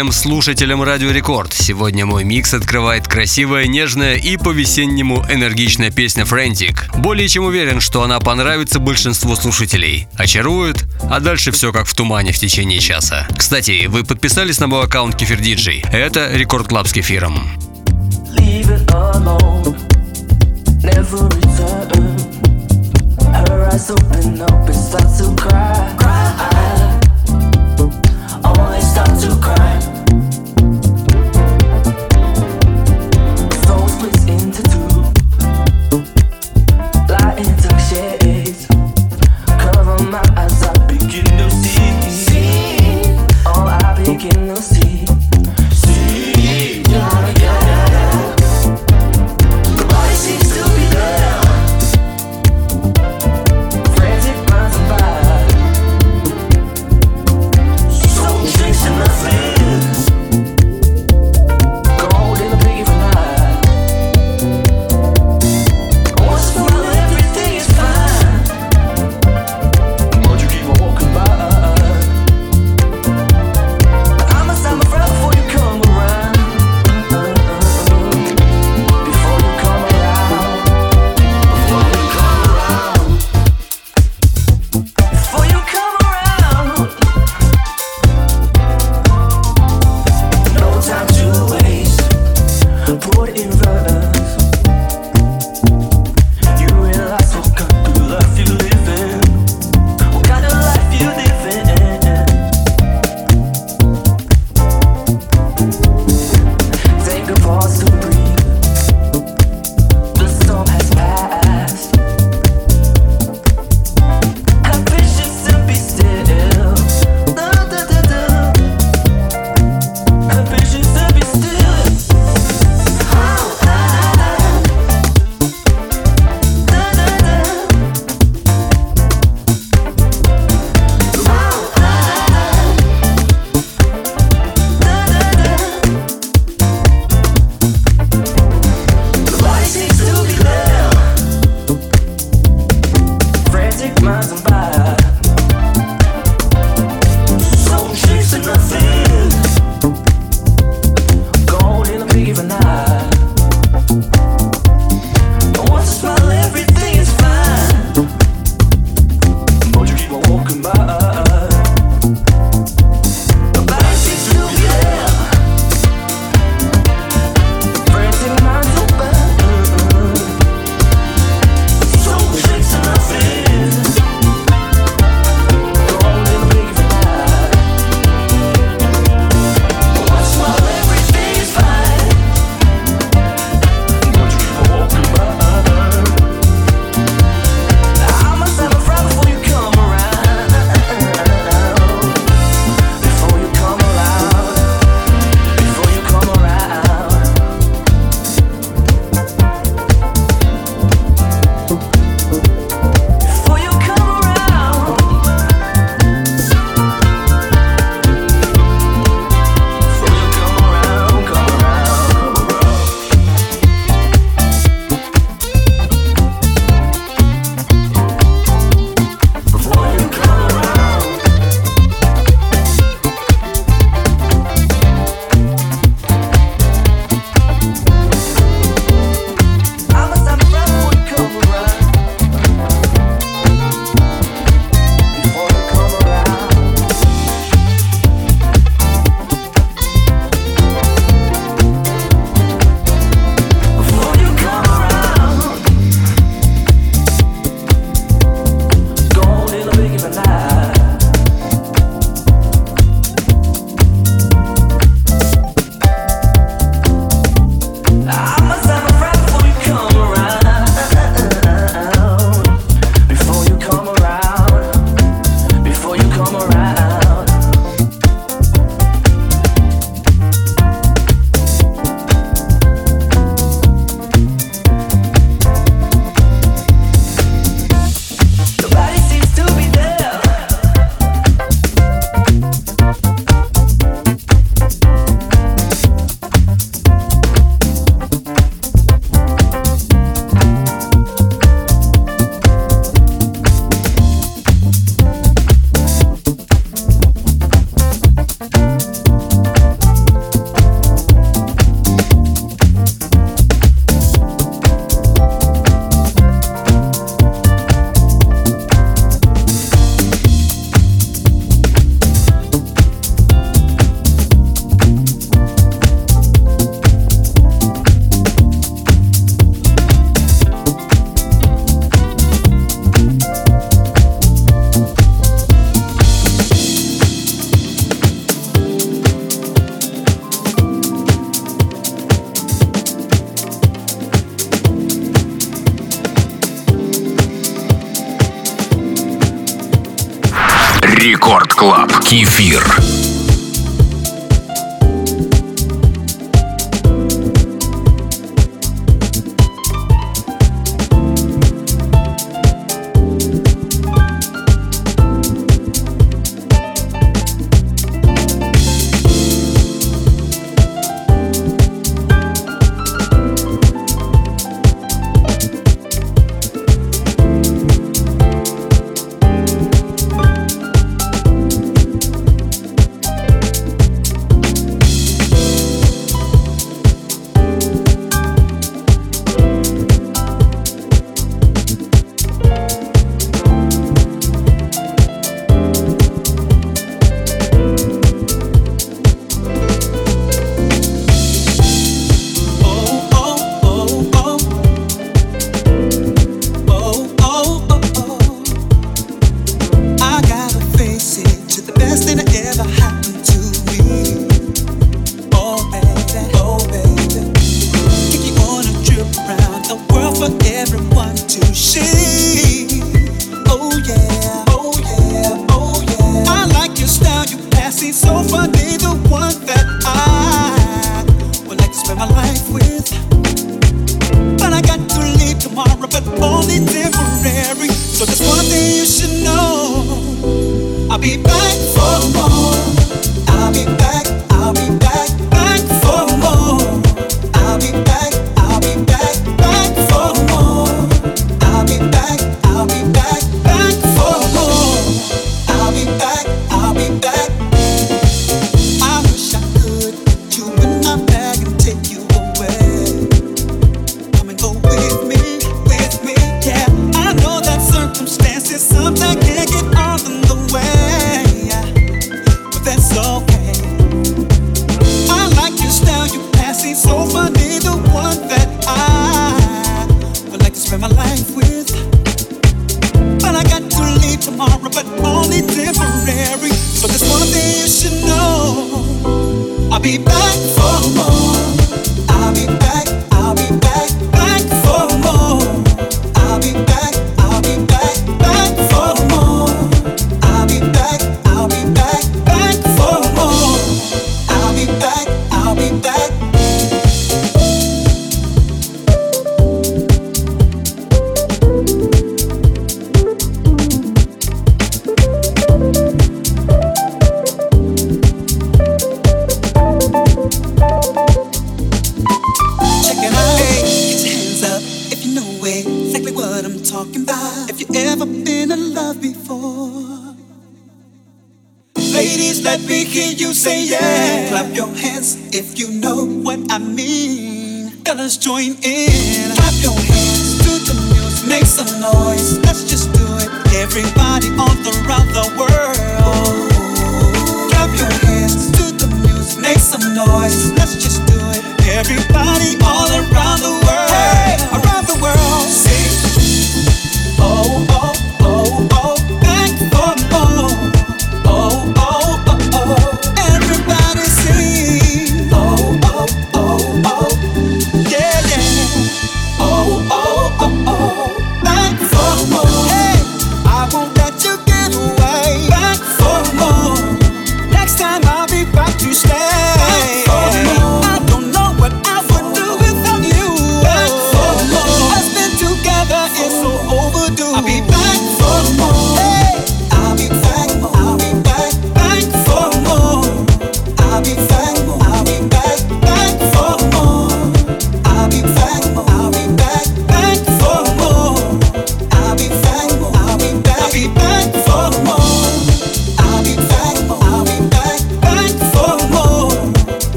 Всем слушателям Радио Рекорд. Сегодня мой микс открывает красивая, нежная и по-весеннему энергичная песня «Frantic». Более чем уверен, что она понравится большинству слушателей. Очарует, а дальше все как в тумане в течение часа. Кстати, вы подписались на мой аккаунт Kefir DJ. Это Record Club с Кефиром. Only start to cry. Кефир.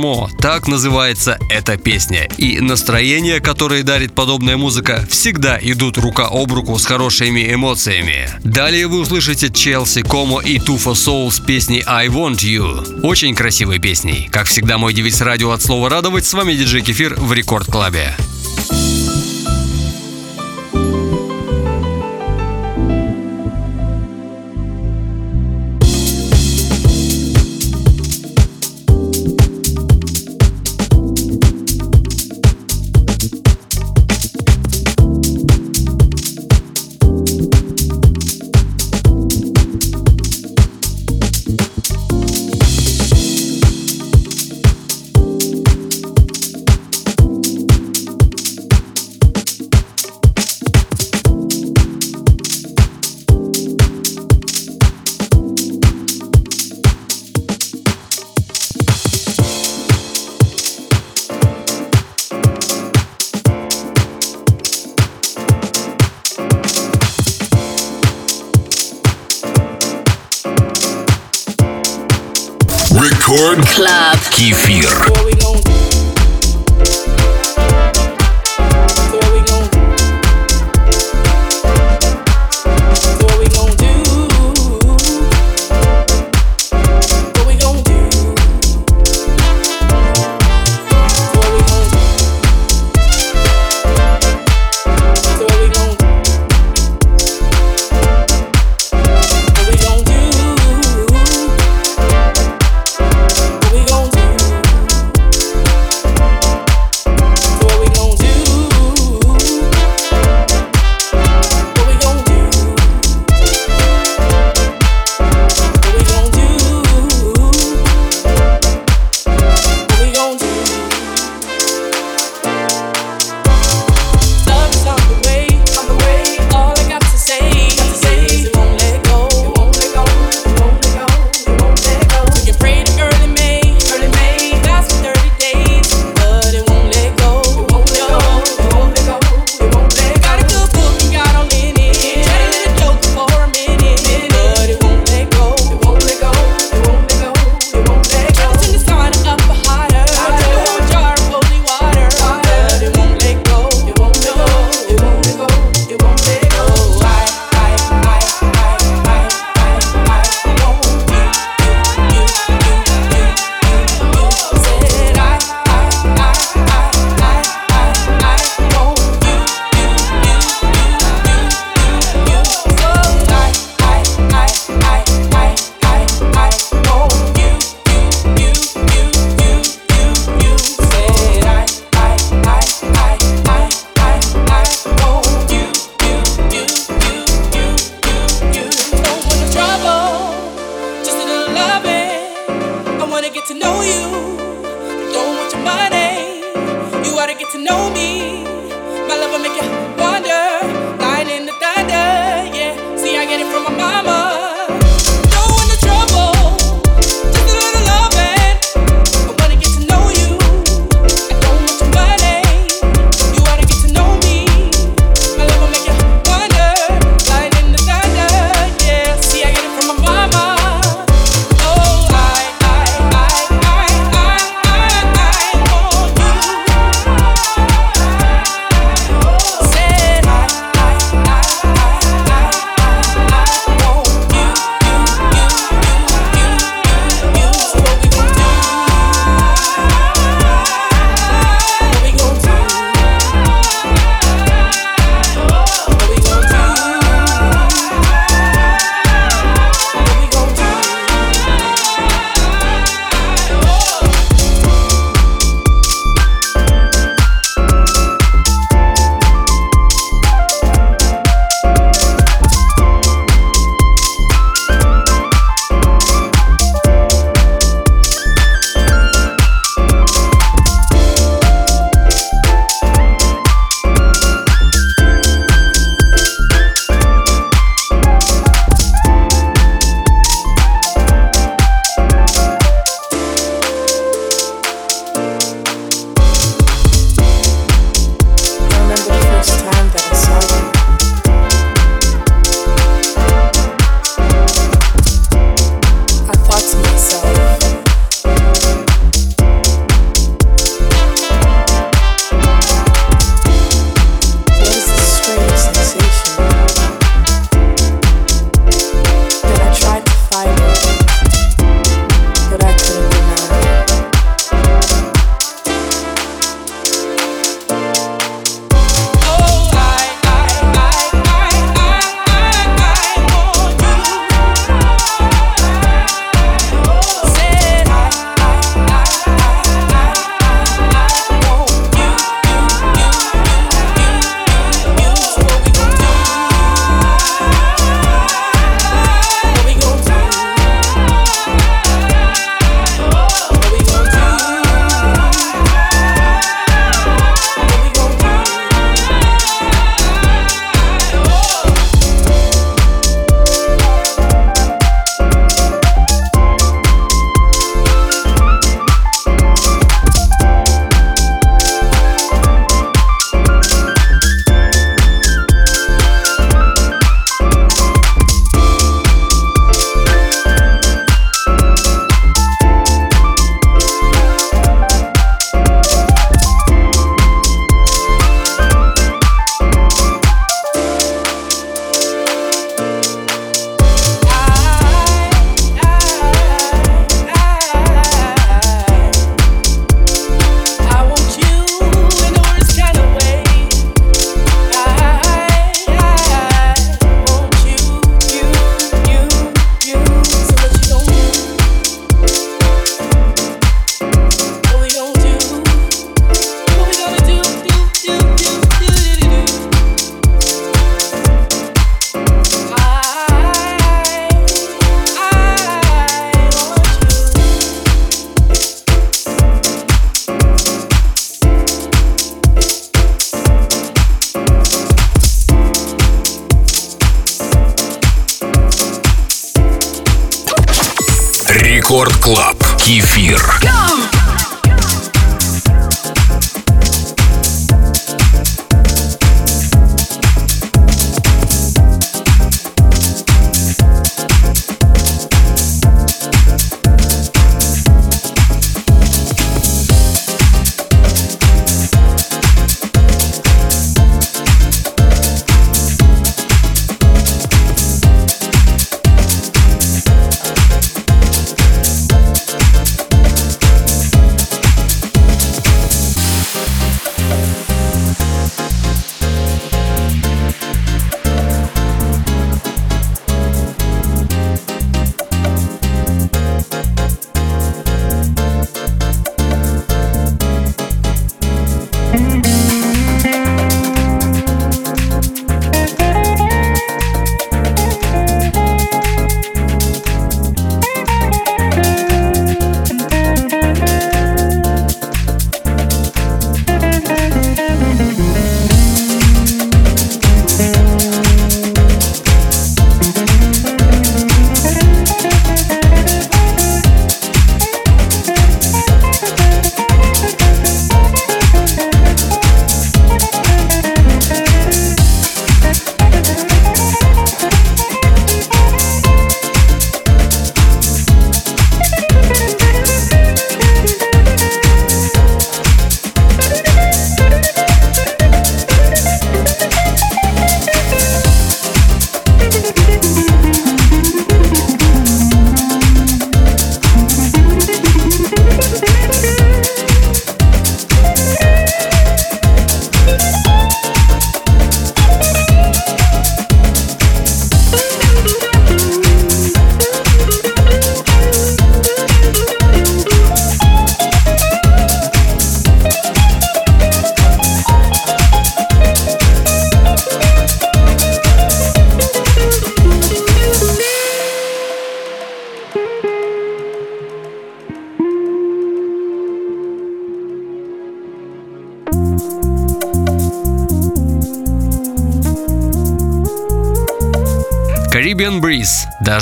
More. Так называется эта песня. И настроение, которое дарит подобная музыка, всегда идут рука об руку с хорошими эмоциями. Далее вы услышите Челси, Комо и Туфа Soul с песней I Want You. Очень красивой песней. Как всегда, мой девиз радио от слова радовать. С вами диджей Кефир в Рекорд Клабе. Кефир.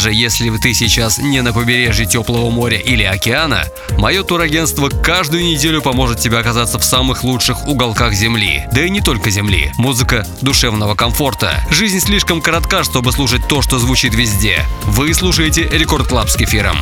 Даже если ты сейчас не на побережье теплого моря или океана, мое турагентство каждую неделю поможет тебе оказаться в самых лучших уголках Земли. Да и не только Земли. Музыка душевного комфорта. Жизнь слишком коротка, чтобы слушать то, что звучит везде. Вы слушаете Record Club с кефиром.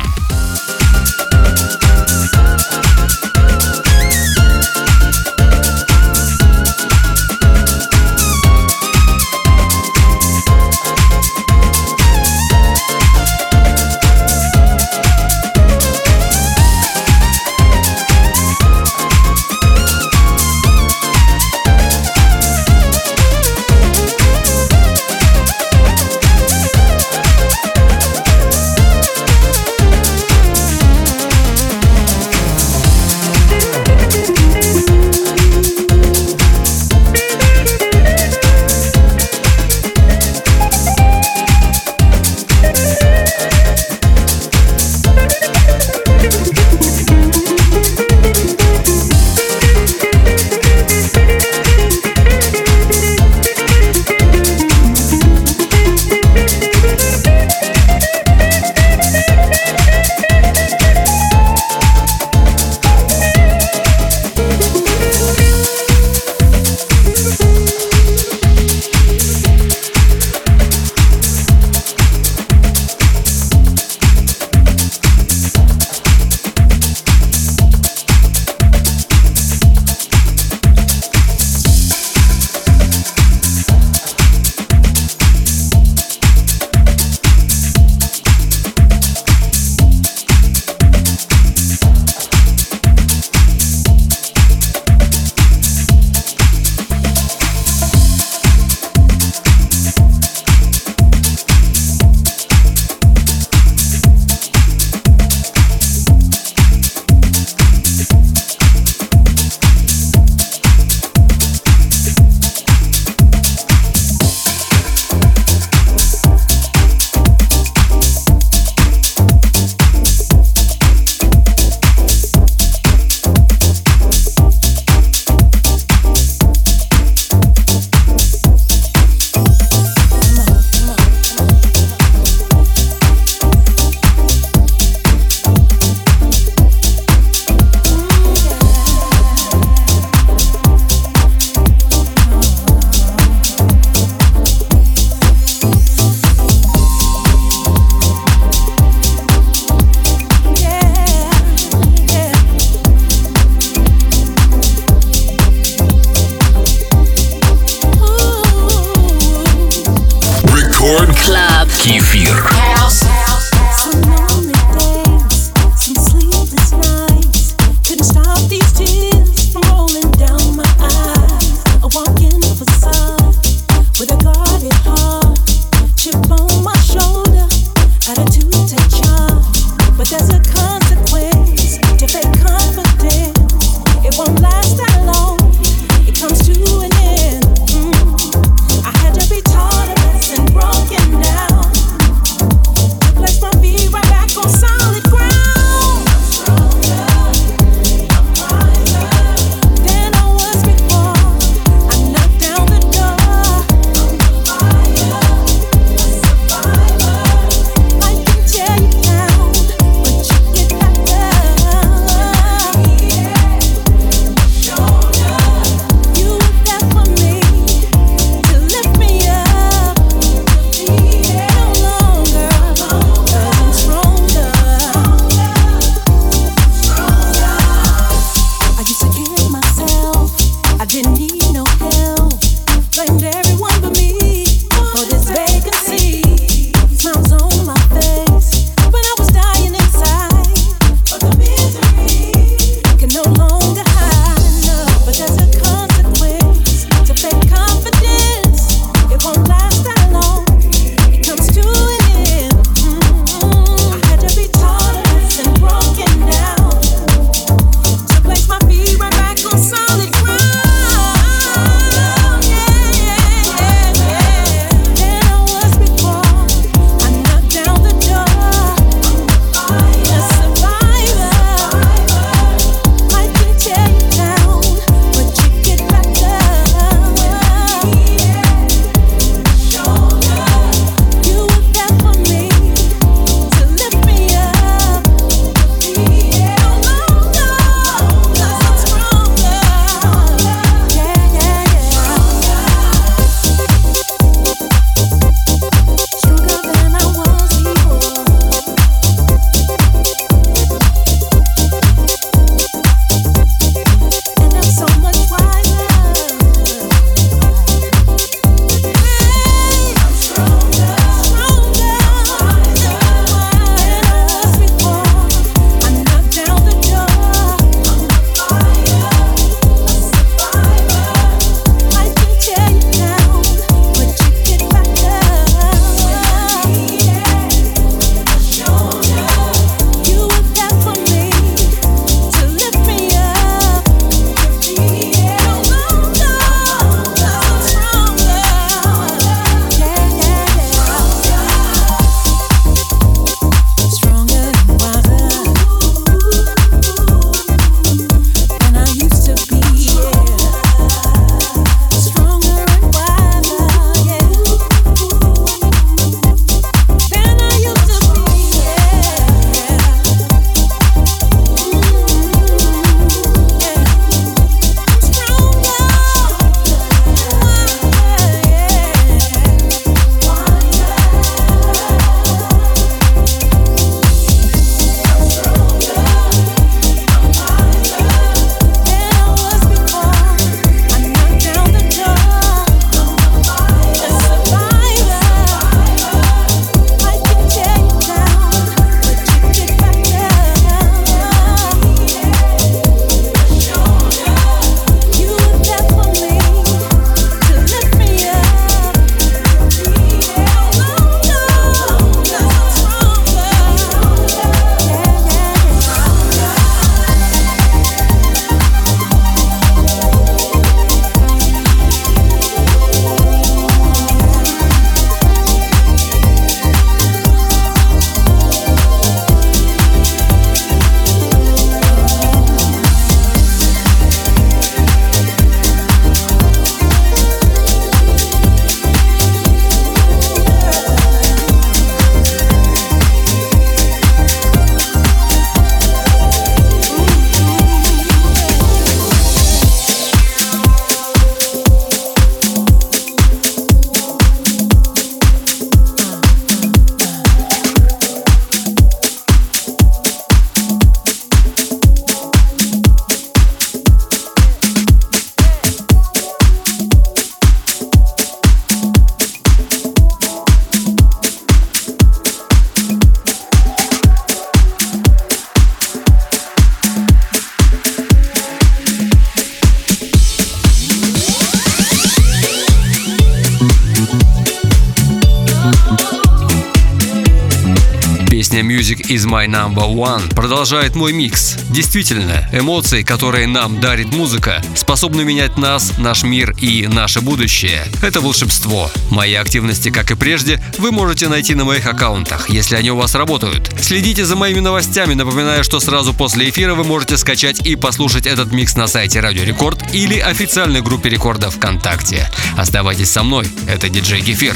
My number one продолжает мой микс. Действительно, эмоции, которые нам дарит музыка, способны менять нас, наш мир и наше будущее. Это волшебство. Мои активности, как и прежде, вы можете найти на моих аккаунтах, если они у вас работают. Следите за моими новостями, напоминаю, что сразу после эфира вы можете скачать и послушать этот микс на сайте Радио Рекорд или официальной группе рекорда ВКонтакте. Оставайтесь со мной, это диджей Кефир.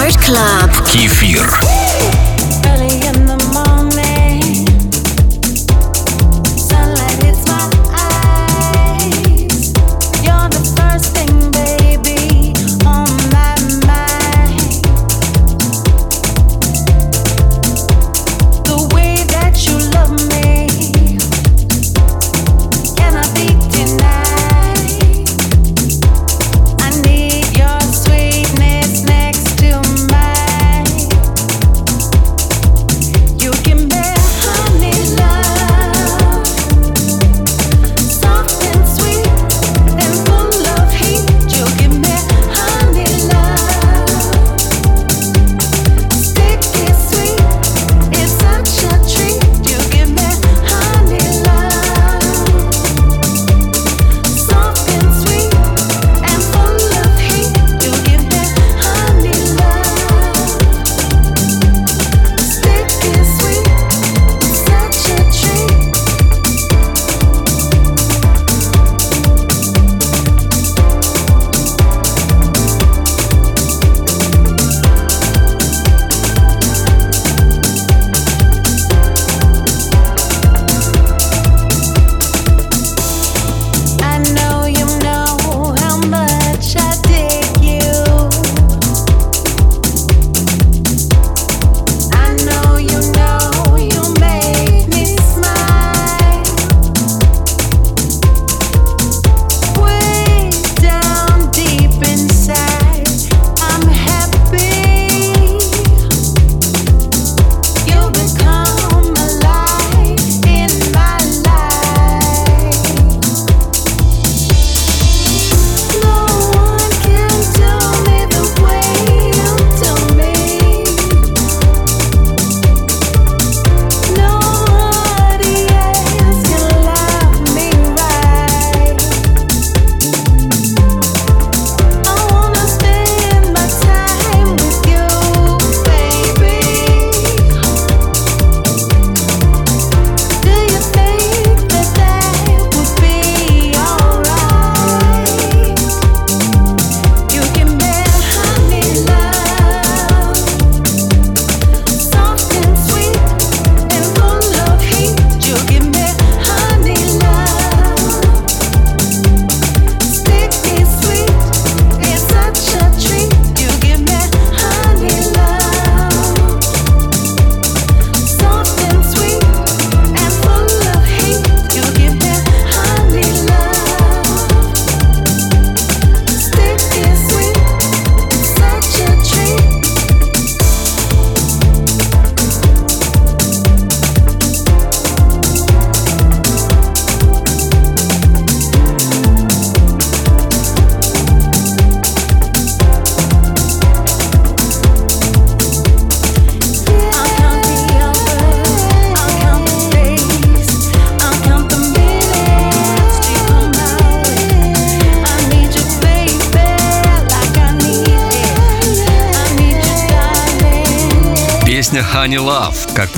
Record Club. Кефир.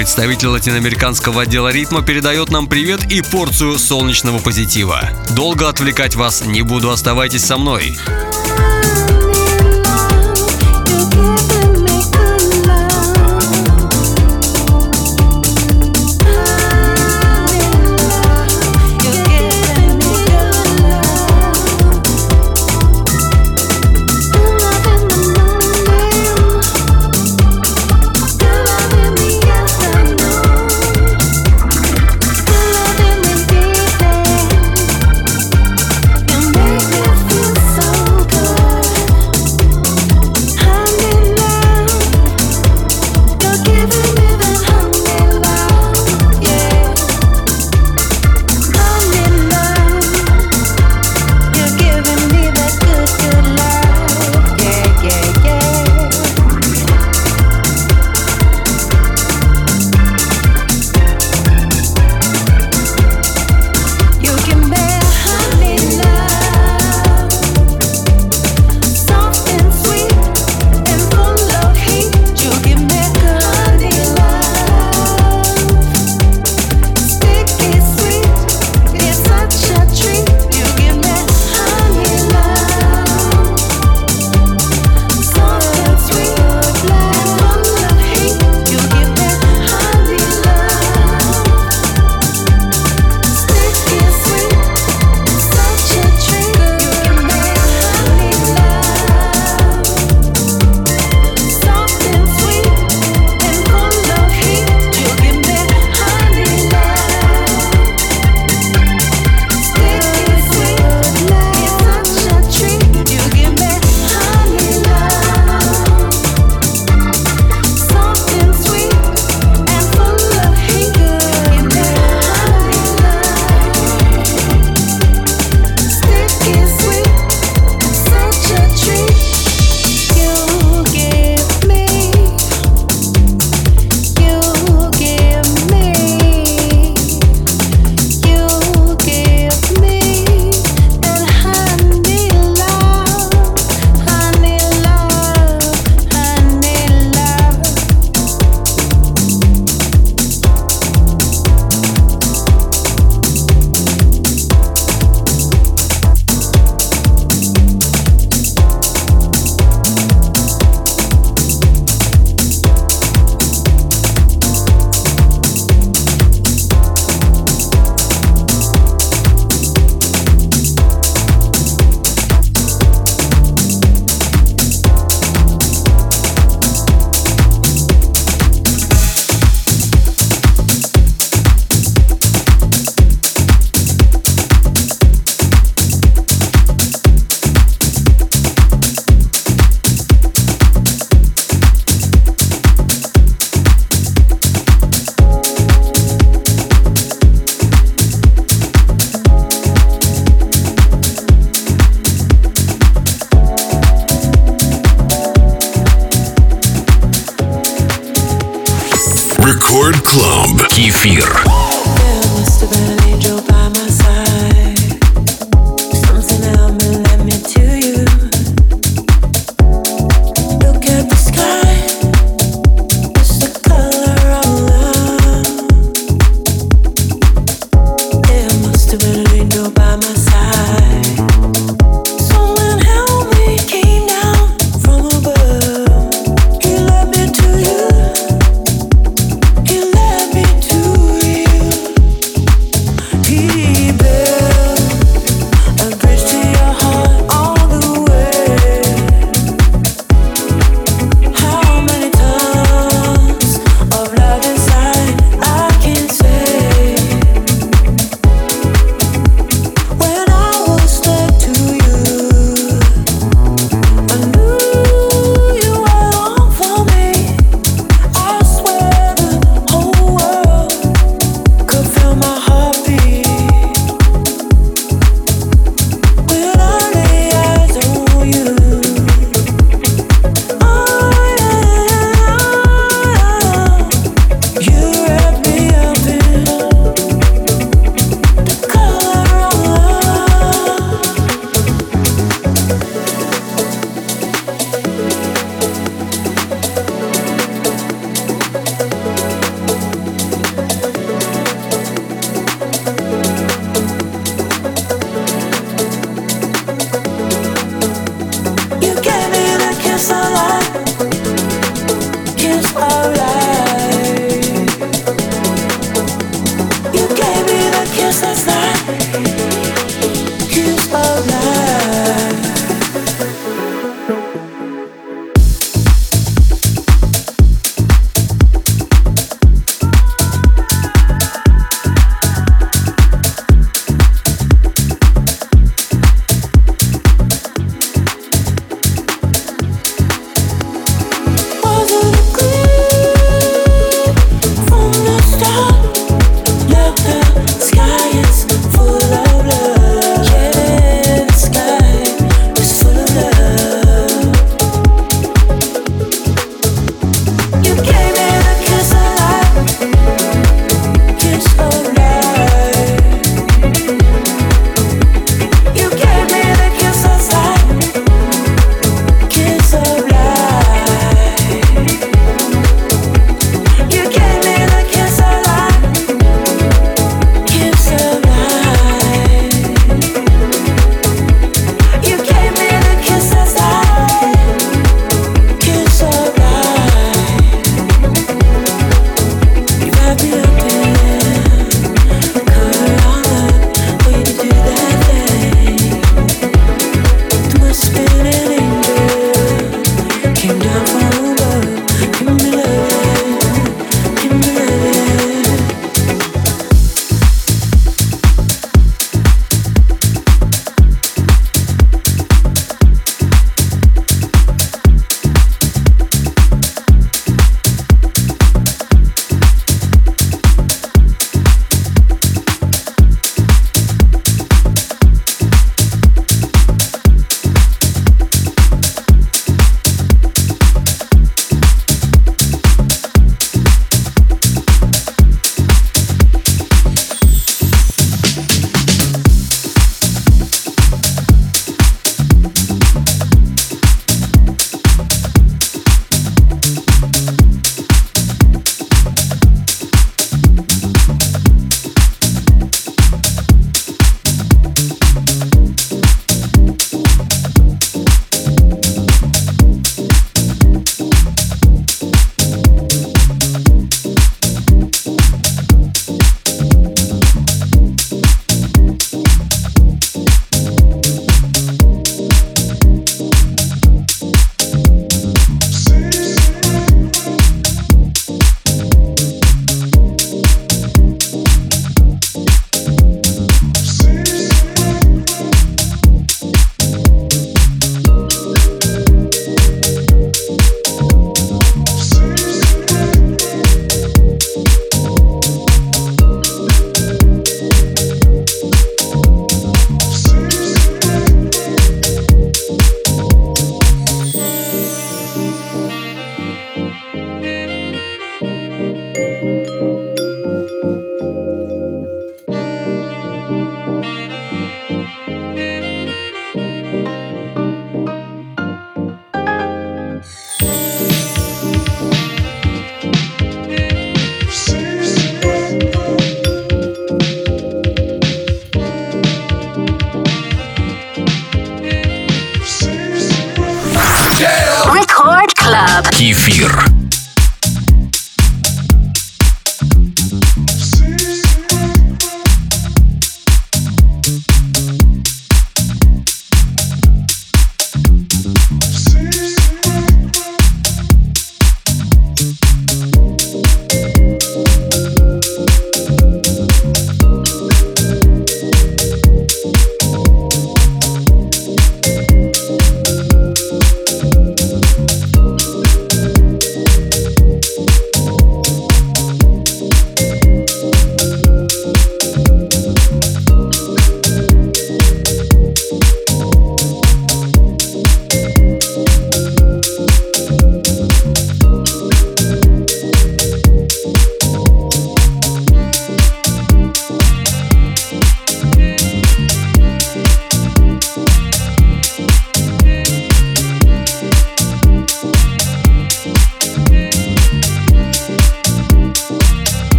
Представитель латиноамериканского отдела ритма, передает нам привет и порцию солнечного позитива. Долго отвлекать вас не буду, оставайтесь со мной.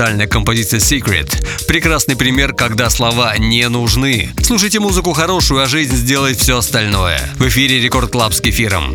Инструментальная композиция Secret. Прекрасный пример, когда слова не нужны. Слушайте музыку хорошую, а жизнь сделает все остальное. В эфире Record Club с кефиром.